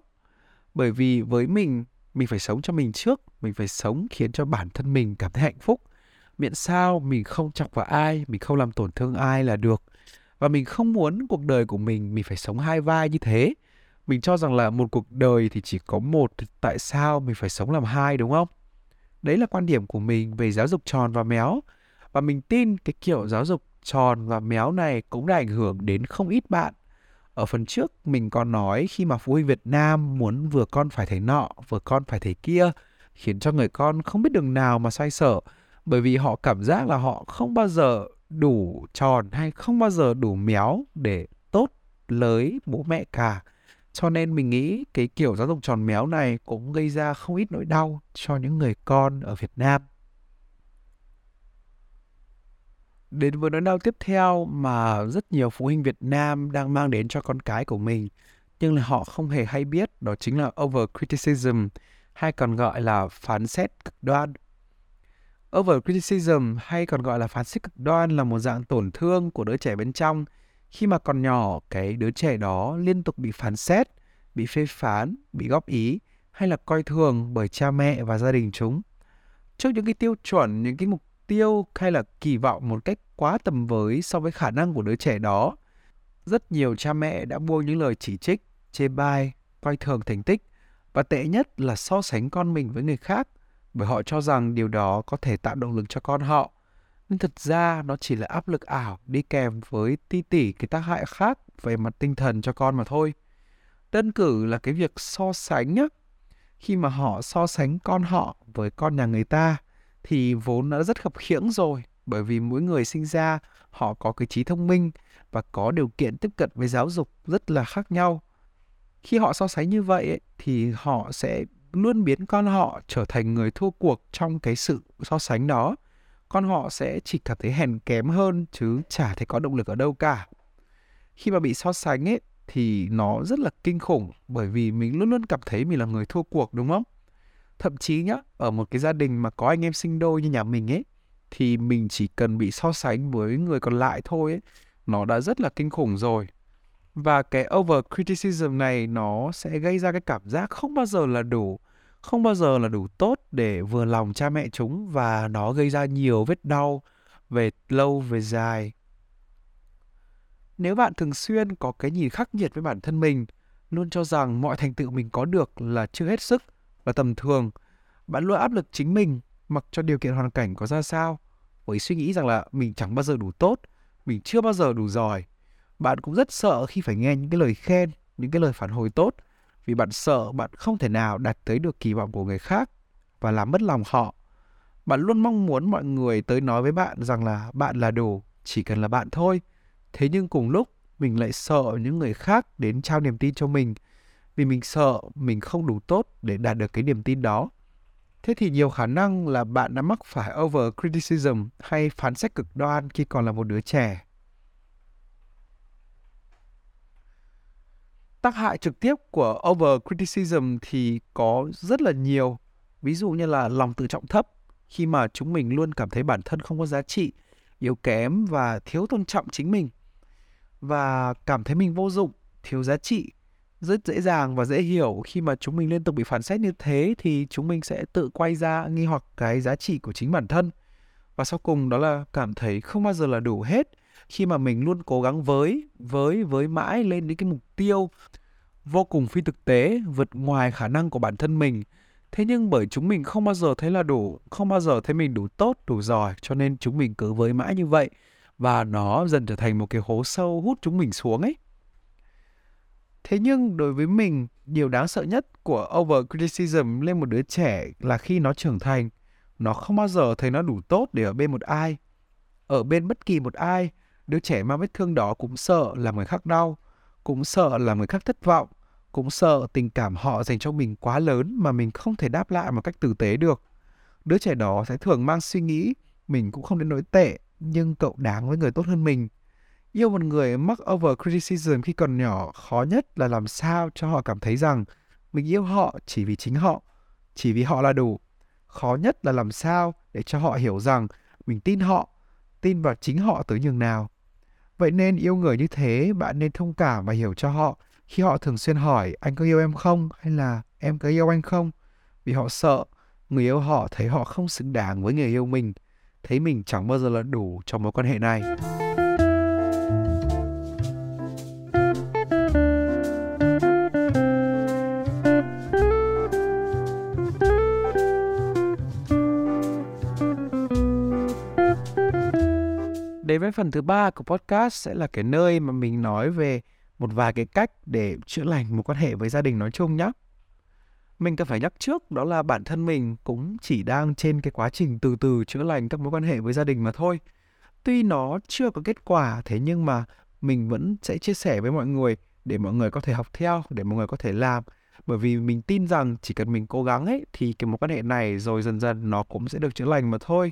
bởi vì với mình mình phải sống cho mình trước, mình phải sống khiến cho bản thân mình cảm thấy hạnh phúc miễn sao mình không chọc vào ai, mình không làm tổn thương ai là được. Và mình không muốn cuộc đời của mình mình phải sống hai vai như thế. Mình cho rằng là một cuộc đời thì chỉ có một tại sao mình phải sống làm hai, đúng không? Đấy là quan điểm của mình về giáo dục tròn và méo. Và mình tin cái kiểu giáo dục tròn và méo này cũng đã ảnh hưởng đến không ít bạn. Ở phần trước, mình còn nói khi mà phụ huynh Việt Nam muốn vừa con phải thấy nọ, vừa con phải thấy kia, khiến cho người con không biết đường nào mà xoay sở bởi vì họ cảm giác là họ không bao giờ đủ tròn hay không bao giờ đủ méo để tốt lới bố mẹ cả cho nên mình nghĩ cái kiểu giáo dục tròn méo này cũng gây ra không ít nỗi đau cho những người con ở Việt Nam. Đến với nỗi đau tiếp theo mà rất nhiều phụ huynh Việt Nam đang mang đến cho con cái của mình, nhưng là họ không hề hay biết, đó chính là over criticism, hay còn gọi là phán xét cực đoan. Over criticism hay còn gọi là phán xét cực đoan là một dạng tổn thương của đứa trẻ bên trong. Khi mà còn nhỏ, cái đứa trẻ đó liên tục bị phán xét, bị phê phán, bị góp ý hay là coi thường bởi cha mẹ và gia đình chúng. Trước những cái tiêu chuẩn, những cái mục tiêu hay là kỳ vọng một cách quá tầm với so với khả năng của đứa trẻ đó, rất nhiều cha mẹ đã buông những lời chỉ trích, chê bai, coi thường thành tích và tệ nhất là so sánh con mình với người khác bởi họ cho rằng điều đó có thể tạo động lực cho con họ nhưng thực ra nó chỉ là áp lực ảo đi kèm với ti tỉ cái tác hại khác về mặt tinh thần cho con mà thôi. Đơn cử là cái việc so sánh nhá. Khi mà họ so sánh con họ với con nhà người ta thì vốn đã rất khập khiễng rồi bởi vì mỗi người sinh ra họ có cái trí thông minh và có điều kiện tiếp cận với giáo dục rất là khác nhau. Khi họ so sánh như vậy ấy, thì họ sẽ luôn biến con họ trở thành người thua cuộc trong cái sự so sánh đó con họ sẽ chỉ cảm thấy hèn kém hơn chứ chả thấy có động lực ở đâu cả. Khi mà bị so sánh ấy thì nó rất là kinh khủng bởi vì mình luôn luôn cảm thấy mình là người thua cuộc đúng không? Thậm chí nhá, ở một cái gia đình mà có anh em sinh đôi như nhà mình ấy thì mình chỉ cần bị so sánh với người còn lại thôi ấy, nó đã rất là kinh khủng rồi. Và cái over criticism này nó sẽ gây ra cái cảm giác không bao giờ là đủ không bao giờ là đủ tốt để vừa lòng cha mẹ chúng và nó gây ra nhiều vết đau về lâu về dài. Nếu bạn thường xuyên có cái nhìn khắc nghiệt với bản thân mình, luôn cho rằng mọi thành tựu mình có được là chưa hết sức và tầm thường, bạn luôn áp lực chính mình mặc cho điều kiện hoàn cảnh có ra sao, với suy nghĩ rằng là mình chẳng bao giờ đủ tốt, mình chưa bao giờ đủ giỏi. Bạn cũng rất sợ khi phải nghe những cái lời khen, những cái lời phản hồi tốt vì bạn sợ bạn không thể nào đạt tới được kỳ vọng của người khác và làm mất lòng họ. Bạn luôn mong muốn mọi người tới nói với bạn rằng là bạn là đủ, chỉ cần là bạn thôi. Thế nhưng cùng lúc mình lại sợ những người khác đến trao niềm tin cho mình vì mình sợ mình không đủ tốt để đạt được cái niềm tin đó. Thế thì nhiều khả năng là bạn đã mắc phải over criticism hay phán xét cực đoan khi còn là một đứa trẻ tác hại trực tiếp của over criticism thì có rất là nhiều. Ví dụ như là lòng tự trọng thấp, khi mà chúng mình luôn cảm thấy bản thân không có giá trị, yếu kém và thiếu tôn trọng chính mình, và cảm thấy mình vô dụng, thiếu giá trị, rất dễ dàng và dễ hiểu. Khi mà chúng mình liên tục bị phản xét như thế thì chúng mình sẽ tự quay ra nghi hoặc cái giá trị của chính bản thân. Và sau cùng đó là cảm thấy không bao giờ là đủ hết khi mà mình luôn cố gắng với với với mãi lên đến cái mục tiêu vô cùng phi thực tế, vượt ngoài khả năng của bản thân mình. Thế nhưng bởi chúng mình không bao giờ thấy là đủ, không bao giờ thấy mình đủ tốt, đủ giỏi, cho nên chúng mình cứ với mãi như vậy và nó dần trở thành một cái hố sâu hút chúng mình xuống ấy. Thế nhưng đối với mình, điều đáng sợ nhất của over criticism lên một đứa trẻ là khi nó trưởng thành, nó không bao giờ thấy nó đủ tốt để ở bên một ai, ở bên bất kỳ một ai đứa trẻ mang vết thương đó cũng sợ làm người khác đau, cũng sợ làm người khác thất vọng, cũng sợ tình cảm họ dành cho mình quá lớn mà mình không thể đáp lại một cách tử tế được. Đứa trẻ đó sẽ thường mang suy nghĩ, mình cũng không đến nỗi tệ, nhưng cậu đáng với người tốt hơn mình. Yêu một người mắc over criticism khi còn nhỏ khó nhất là làm sao cho họ cảm thấy rằng mình yêu họ chỉ vì chính họ, chỉ vì họ là đủ. Khó nhất là làm sao để cho họ hiểu rằng mình tin họ tin vào chính họ tới nhường nào. Vậy nên yêu người như thế, bạn nên thông cảm và hiểu cho họ. Khi họ thường xuyên hỏi, anh có yêu em không? hay là, em có yêu anh không? Vì họ sợ người yêu họ thấy họ không xứng đáng với người yêu mình, thấy mình chẳng bao giờ là đủ trong mối quan hệ này. Đến với phần thứ ba của podcast sẽ là cái nơi mà mình nói về một vài cái cách để chữa lành một quan hệ với gia đình nói chung nhé. Mình cần phải nhắc trước đó là bản thân mình cũng chỉ đang trên cái quá trình từ từ chữa lành các mối quan hệ với gia đình mà thôi. Tuy nó chưa có kết quả thế nhưng mà mình vẫn sẽ chia sẻ với mọi người để mọi người có thể học theo, để mọi người có thể làm. Bởi vì mình tin rằng chỉ cần mình cố gắng ấy thì cái mối quan hệ này rồi dần dần nó cũng sẽ được chữa lành mà thôi.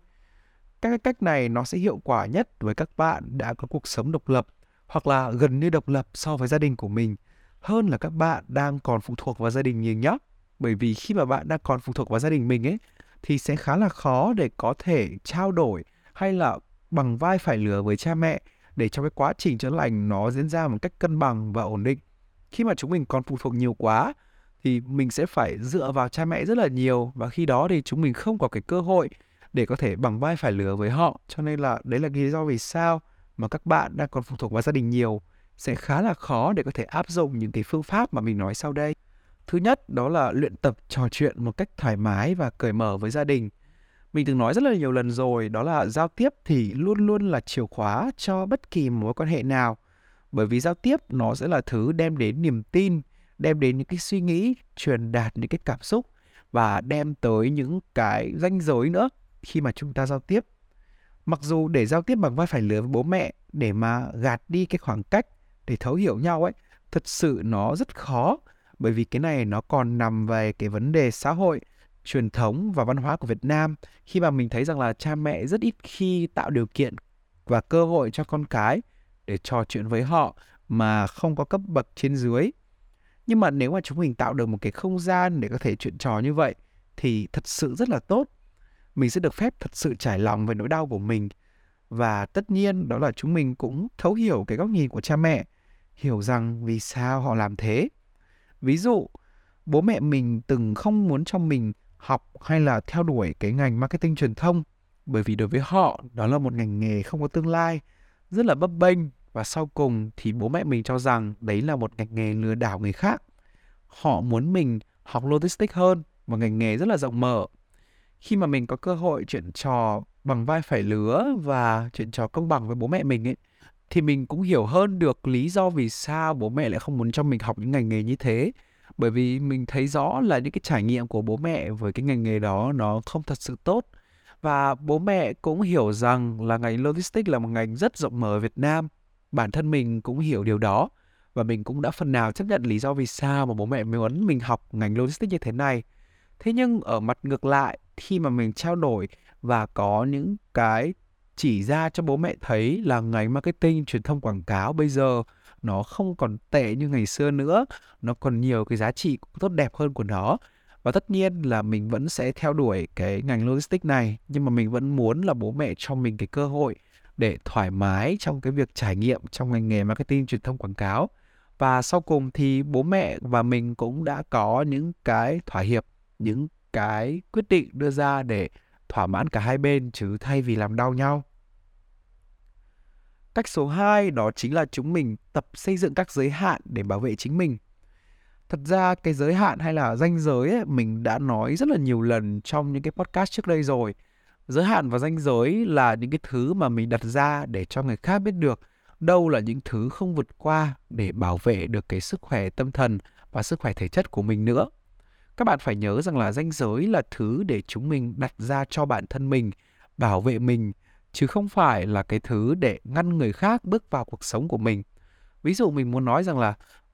Các cách này nó sẽ hiệu quả nhất với các bạn đã có cuộc sống độc lập hoặc là gần như độc lập so với gia đình của mình hơn là các bạn đang còn phụ thuộc vào gia đình nhiều nhé. Bởi vì khi mà bạn đang còn phụ thuộc vào gia đình mình ấy, thì sẽ khá là khó để có thể trao đổi hay là bằng vai phải lừa với cha mẹ để cho cái quá trình chữa lành nó diễn ra một cách cân bằng và ổn định. Khi mà chúng mình còn phụ thuộc nhiều quá thì mình sẽ phải dựa vào cha mẹ rất là nhiều và khi đó thì chúng mình không có cái cơ hội để có thể bằng vai phải lứa với họ. Cho nên là đấy là lý do vì sao mà các bạn đang còn phụ thuộc vào gia đình nhiều. Sẽ khá là khó để có thể áp dụng những cái phương pháp mà mình nói sau đây. Thứ nhất, đó là luyện tập trò chuyện một cách thoải mái và cởi mở với gia đình. Mình từng nói rất là nhiều lần rồi, đó là giao tiếp thì luôn luôn là chìa khóa cho bất kỳ mối quan hệ nào. Bởi vì giao tiếp nó sẽ là thứ đem đến niềm tin, đem đến những cái suy nghĩ, truyền đạt những cái cảm xúc và đem tới những cái ranh giới nữa khi mà chúng ta giao tiếp. Mặc dù để giao tiếp bằng vai phải lứa với bố mẹ để mà gạt đi cái khoảng cách để thấu hiểu nhau ấy, thật sự nó rất khó bởi vì cái này nó còn nằm về cái vấn đề xã hội, truyền thống và văn hóa của Việt Nam khi mà mình thấy rằng là cha mẹ rất ít khi tạo điều kiện và cơ hội cho con cái để trò chuyện với họ mà không có cấp bậc trên dưới. Nhưng mà nếu mà chúng mình tạo được một cái không gian để có thể chuyện trò như vậy thì thật sự rất là tốt mình sẽ được phép thật sự trải lòng về nỗi đau của mình. Và tất nhiên đó là chúng mình cũng thấu hiểu cái góc nhìn của cha mẹ, hiểu rằng vì sao họ làm thế. Ví dụ, bố mẹ mình từng không muốn cho mình học hay là theo đuổi cái ngành marketing truyền thông, bởi vì đối với họ, đó là một ngành nghề không có tương lai, rất là bấp bênh. Và sau cùng thì bố mẹ mình cho rằng đấy là một ngành nghề lừa đảo người khác. Họ muốn mình học logistics hơn một ngành nghề rất là rộng mở khi mà mình có cơ hội chuyện trò bằng vai phải lứa và chuyện trò công bằng với bố mẹ mình ấy, thì mình cũng hiểu hơn được lý do vì sao bố mẹ lại không muốn cho mình học những ngành nghề như thế. Bởi vì mình thấy rõ là những cái trải nghiệm của bố mẹ với cái ngành nghề đó nó không thật sự tốt. Và bố mẹ cũng hiểu rằng là ngành logistics là một ngành rất rộng mở ở Việt Nam. Bản thân mình cũng hiểu điều đó và mình cũng đã phần nào chấp nhận lý do vì sao mà bố mẹ muốn mình học ngành logistics như thế này. Thế nhưng ở mặt ngược lại khi mà mình trao đổi và có những cái chỉ ra cho bố mẹ thấy là ngành marketing, truyền thông, quảng cáo bây giờ nó không còn tệ như ngày xưa nữa, nó còn nhiều cái giá trị tốt đẹp hơn của nó. Và tất nhiên là mình vẫn sẽ theo đuổi cái ngành logistics này, nhưng mà mình vẫn muốn là bố mẹ cho mình cái cơ hội để thoải mái trong cái việc trải nghiệm trong ngành nghề marketing, truyền thông, quảng cáo. Và sau cùng thì bố mẹ và mình cũng đã có những cái thỏa hiệp, những cái quyết định đưa ra để thỏa mãn cả hai bên chứ thay vì làm đau nhau. Cách số 2 đó chính là chúng mình tập xây dựng các giới hạn để bảo vệ chính mình. Thật ra cái giới hạn hay là ranh giới ấy, mình đã nói rất là nhiều lần trong những cái podcast trước đây rồi. Giới hạn và ranh giới là những cái thứ mà mình đặt ra để cho người khác biết được đâu là những thứ không vượt qua để bảo vệ được cái sức khỏe tâm thần và sức khỏe thể chất của mình nữa các bạn phải nhớ rằng là danh giới là thứ để chúng mình đặt ra cho bản thân mình bảo vệ mình chứ không phải là cái thứ để ngăn người khác bước vào cuộc sống của mình. Ví dụ mình muốn nói rằng là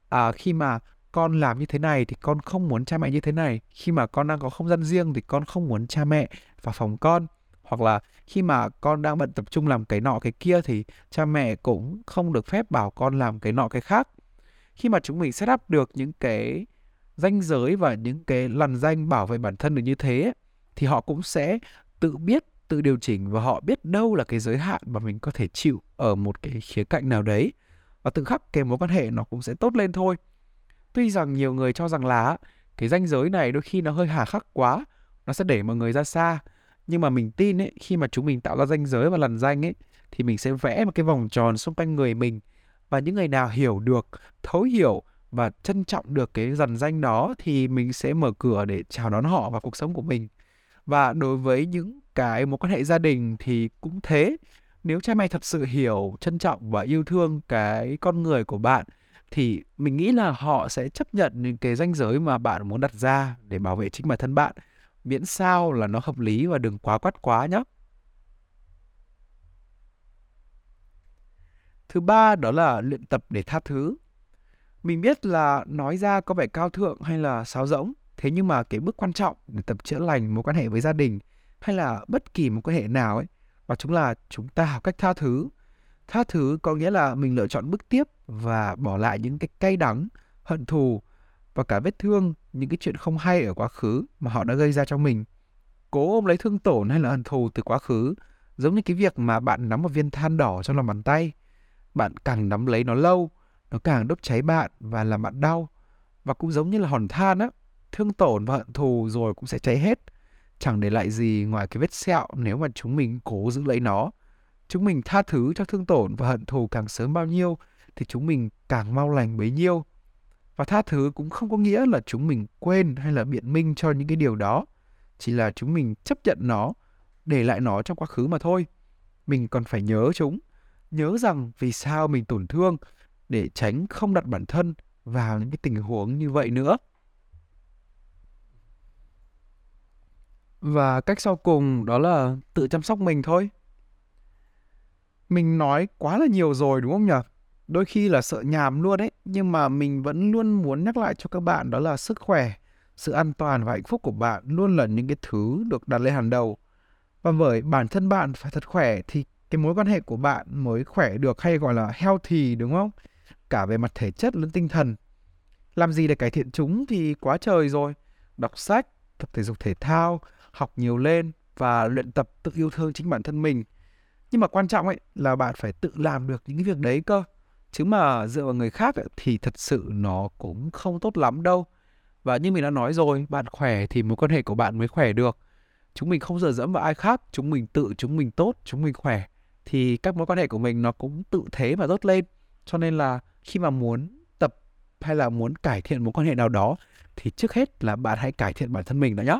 à, khi mà con làm như thế này thì con không muốn cha mẹ như thế này khi mà con đang có không gian riêng thì con không muốn cha mẹ vào phòng con. Hoặc là khi mà con đang bận tập trung làm cái nọ cái kia thì cha mẹ cũng không được phép bảo con làm cái nọ cái khác. Khi mà chúng mình set up được những cái danh giới và những cái lằn danh bảo vệ bản thân được như thế thì họ cũng sẽ tự biết, tự điều chỉnh và họ biết đâu là cái giới hạn mà mình có thể chịu ở một cái khía cạnh nào đấy. Và tự khắc cái mối quan hệ nó cũng sẽ tốt lên thôi. Tuy rằng nhiều người cho rằng là cái ranh giới này đôi khi nó hơi hà khắc quá, nó sẽ để mọi người ra xa. Nhưng mà mình tin ấy, khi mà chúng mình tạo ra ranh giới và lằn danh ấy, thì mình sẽ vẽ một cái vòng tròn xung quanh người mình. Và những người nào hiểu được, thấu hiểu và trân trọng được cái dần danh đó thì mình sẽ mở cửa để chào đón họ vào cuộc sống của mình. Và đối với những cái mối quan hệ gia đình thì cũng thế. Nếu cha mẹ thật sự hiểu, trân trọng và yêu thương cái con người của bạn thì mình nghĩ là họ sẽ chấp nhận những cái ranh giới mà bạn muốn đặt ra để bảo vệ chính bản thân bạn. Miễn sao là nó hợp lý và đừng quá quát quá nhé thứ ba đó là luyện tập để tha thứ mình biết là nói ra có vẻ cao thượng hay là sáo rỗng, thế nhưng mà cái bước quan trọng để tập chữa lành mối quan hệ với gia đình hay là bất kỳ một quan hệ nào ấy và chúng là chúng ta học cách tha thứ. Tha thứ có nghĩa là mình lựa chọn bước tiếp và bỏ lại những cái cay đắng, hận thù và cả vết thương, những cái chuyện không hay ở quá khứ mà họ đã gây ra cho mình. Cố ôm lấy thương tổn hay là hận thù từ quá khứ, giống như cái việc mà bạn nắm một viên than đỏ trong lòng bàn tay. Bạn càng nắm lấy nó lâu nó càng đốt cháy bạn và làm bạn đau. Và cũng giống như là hòn than á, thương tổn và hận thù rồi cũng sẽ cháy hết. Chẳng để lại gì ngoài cái vết sẹo nếu mà chúng mình cố giữ lấy nó. Chúng mình tha thứ cho thương tổn và hận thù càng sớm bao nhiêu thì chúng mình càng mau lành bấy nhiêu. Và tha thứ cũng không có nghĩa là chúng mình quên hay là biện minh cho những cái điều đó. Chỉ là chúng mình chấp nhận nó, để lại nó trong quá khứ mà thôi. Mình còn phải nhớ chúng. Nhớ rằng vì sao mình tổn thương để tránh không đặt bản thân vào những cái tình huống như vậy nữa. Và cách sau cùng đó là tự chăm sóc mình thôi. Mình nói quá là nhiều rồi, đúng không nhỉ đôi khi là sợ nhàm luôn đấy, nhưng mà mình vẫn luôn muốn nhắc lại cho các bạn đó là sức khỏe, sự an toàn và hạnh phúc của bạn luôn là những cái thứ được đặt lên hàng đầu. Và bởi bản thân bạn phải thật khỏe thì cái mối quan hệ của bạn mới khỏe được hay gọi là healthy, đúng không? Cả về mặt thể chất lẫn tinh thần. Làm gì để cải thiện chúng thì quá trời rồi. Đọc sách tập thể dục thể thao học nhiều lên và luyện tập tự yêu thương chính bản thân mình. Nhưng mà quan trọng ấy là bạn phải tự làm được những cái việc đấy cơ. Chứ mà dựa vào người khác ấy, thì thật sự nó cũng không tốt lắm đâu. Và như mình đã nói rồi bạn khỏe thì mối quan hệ của bạn mới khỏe được. Chúng mình không dựa dẫm vào ai khác chúng mình tự chúng mình tốt chúng mình khỏe thì các mối quan hệ của mình nó cũng tự thế mà tốt lên. Cho nên là khi mà muốn tập hay là muốn cải thiện mối quan hệ nào đó, thì trước hết là bạn hãy cải thiện bản thân mình đã nhé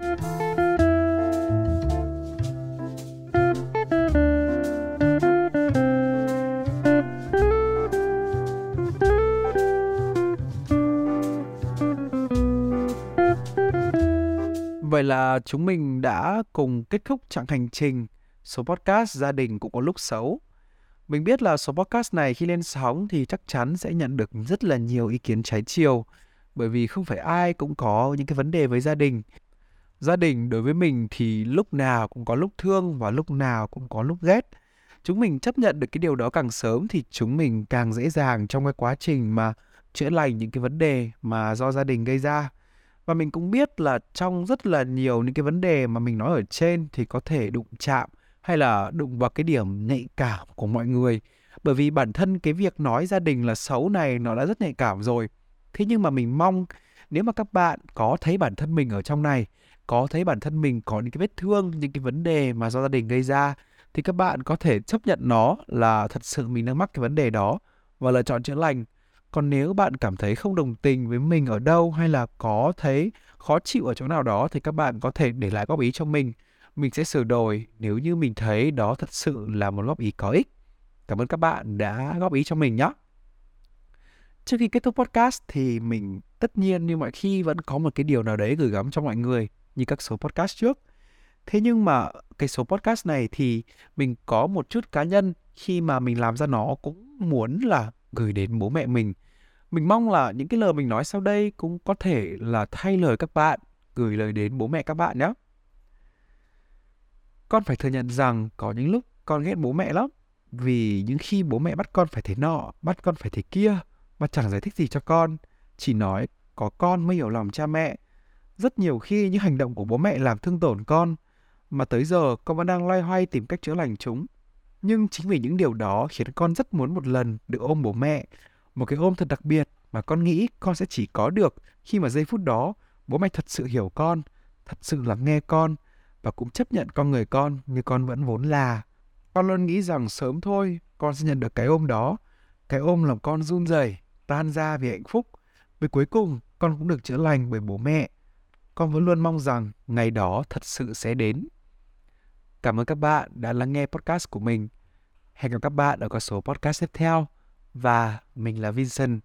Vậy là chúng mình đã cùng kết thúc chặng hành trình số podcast Gia đình cũng có lúc xấu. Mình biết là số podcast này khi lên sóng thì chắc chắn sẽ nhận được rất là nhiều ý kiến trái chiều, bởi vì không phải ai cũng có những cái vấn đề với gia đình. Gia đình đối với mình thì lúc nào cũng có lúc thương và lúc nào cũng có lúc ghét. Chúng mình chấp nhận được cái điều đó càng sớm thì chúng mình càng dễ dàng trong cái quá trình mà chữa lành những cái vấn đề mà do gia đình gây ra và mình cũng biết là trong rất là nhiều những cái vấn đề mà mình nói ở trên thì có thể đụng chạm hay là đụng vào cái điểm nhạy cảm của mọi người? Bởi vì bản thân cái việc nói gia đình là xấu này nó đã rất nhạy cảm rồi. Thế nhưng mà mình mong nếu mà các bạn có thấy bản thân mình ở trong này, có thấy bản thân mình có những cái vết thương, những cái vấn đề mà do gia đình gây ra, thì các bạn có thể chấp nhận nó là thật sự mình đang mắc cái vấn đề đó và lựa chọn chữa lành. Còn nếu bạn cảm thấy không đồng tình với mình ở đâu hay là có thấy khó chịu ở chỗ nào đó thì các bạn có thể để lại góp ý cho mình mình sẽ sửa đổi nếu như mình thấy đó thật sự là một góp ý có ích. Cảm ơn các bạn đã góp ý cho mình nhé. Trước khi kết thúc podcast thì mình tất nhiên như mọi khi vẫn có một cái điều nào đấy gửi gắm cho mọi người, như các số podcast trước. Thế nhưng mà cái số podcast này thì mình có một chút cá nhân, khi mà mình làm ra nó cũng muốn là gửi đến bố mẹ mình. Mình mong là những cái lời mình nói sau đây cũng có thể là thay lời các bạn, gửi lời đến bố mẹ các bạn nhé con phải thừa nhận rằng có những lúc con ghét bố mẹ lắm vì những khi bố mẹ bắt con phải thế nọ bắt con phải thế kia mà chẳng giải thích gì cho con chỉ nói có con mới hiểu lòng cha mẹ rất nhiều khi những hành động của bố mẹ làm thương tổn con mà tới giờ con vẫn đang loay hoay tìm cách chữa lành chúng. Nhưng chính vì những điều đó khiến con rất muốn một lần được ôm bố mẹ, một cái ôm thật đặc biệt mà con nghĩ con sẽ chỉ có được khi mà giây phút đó bố mẹ thật sự hiểu con, thật sự lắng nghe con và cũng chấp nhận con người con như con vẫn vốn là. Con luôn nghĩ rằng sớm thôi con sẽ nhận được cái ôm đó, cái ôm làm con run rẩy, tan ra vì hạnh phúc. Vì cuối cùng con cũng được chữa lành bởi bố mẹ. Con vẫn luôn mong rằng ngày đó thật sự sẽ đến. Cảm ơn các bạn đã lắng nghe podcast của mình. Hẹn gặp các bạn ở các số podcast tiếp theo. Và mình là Vincent.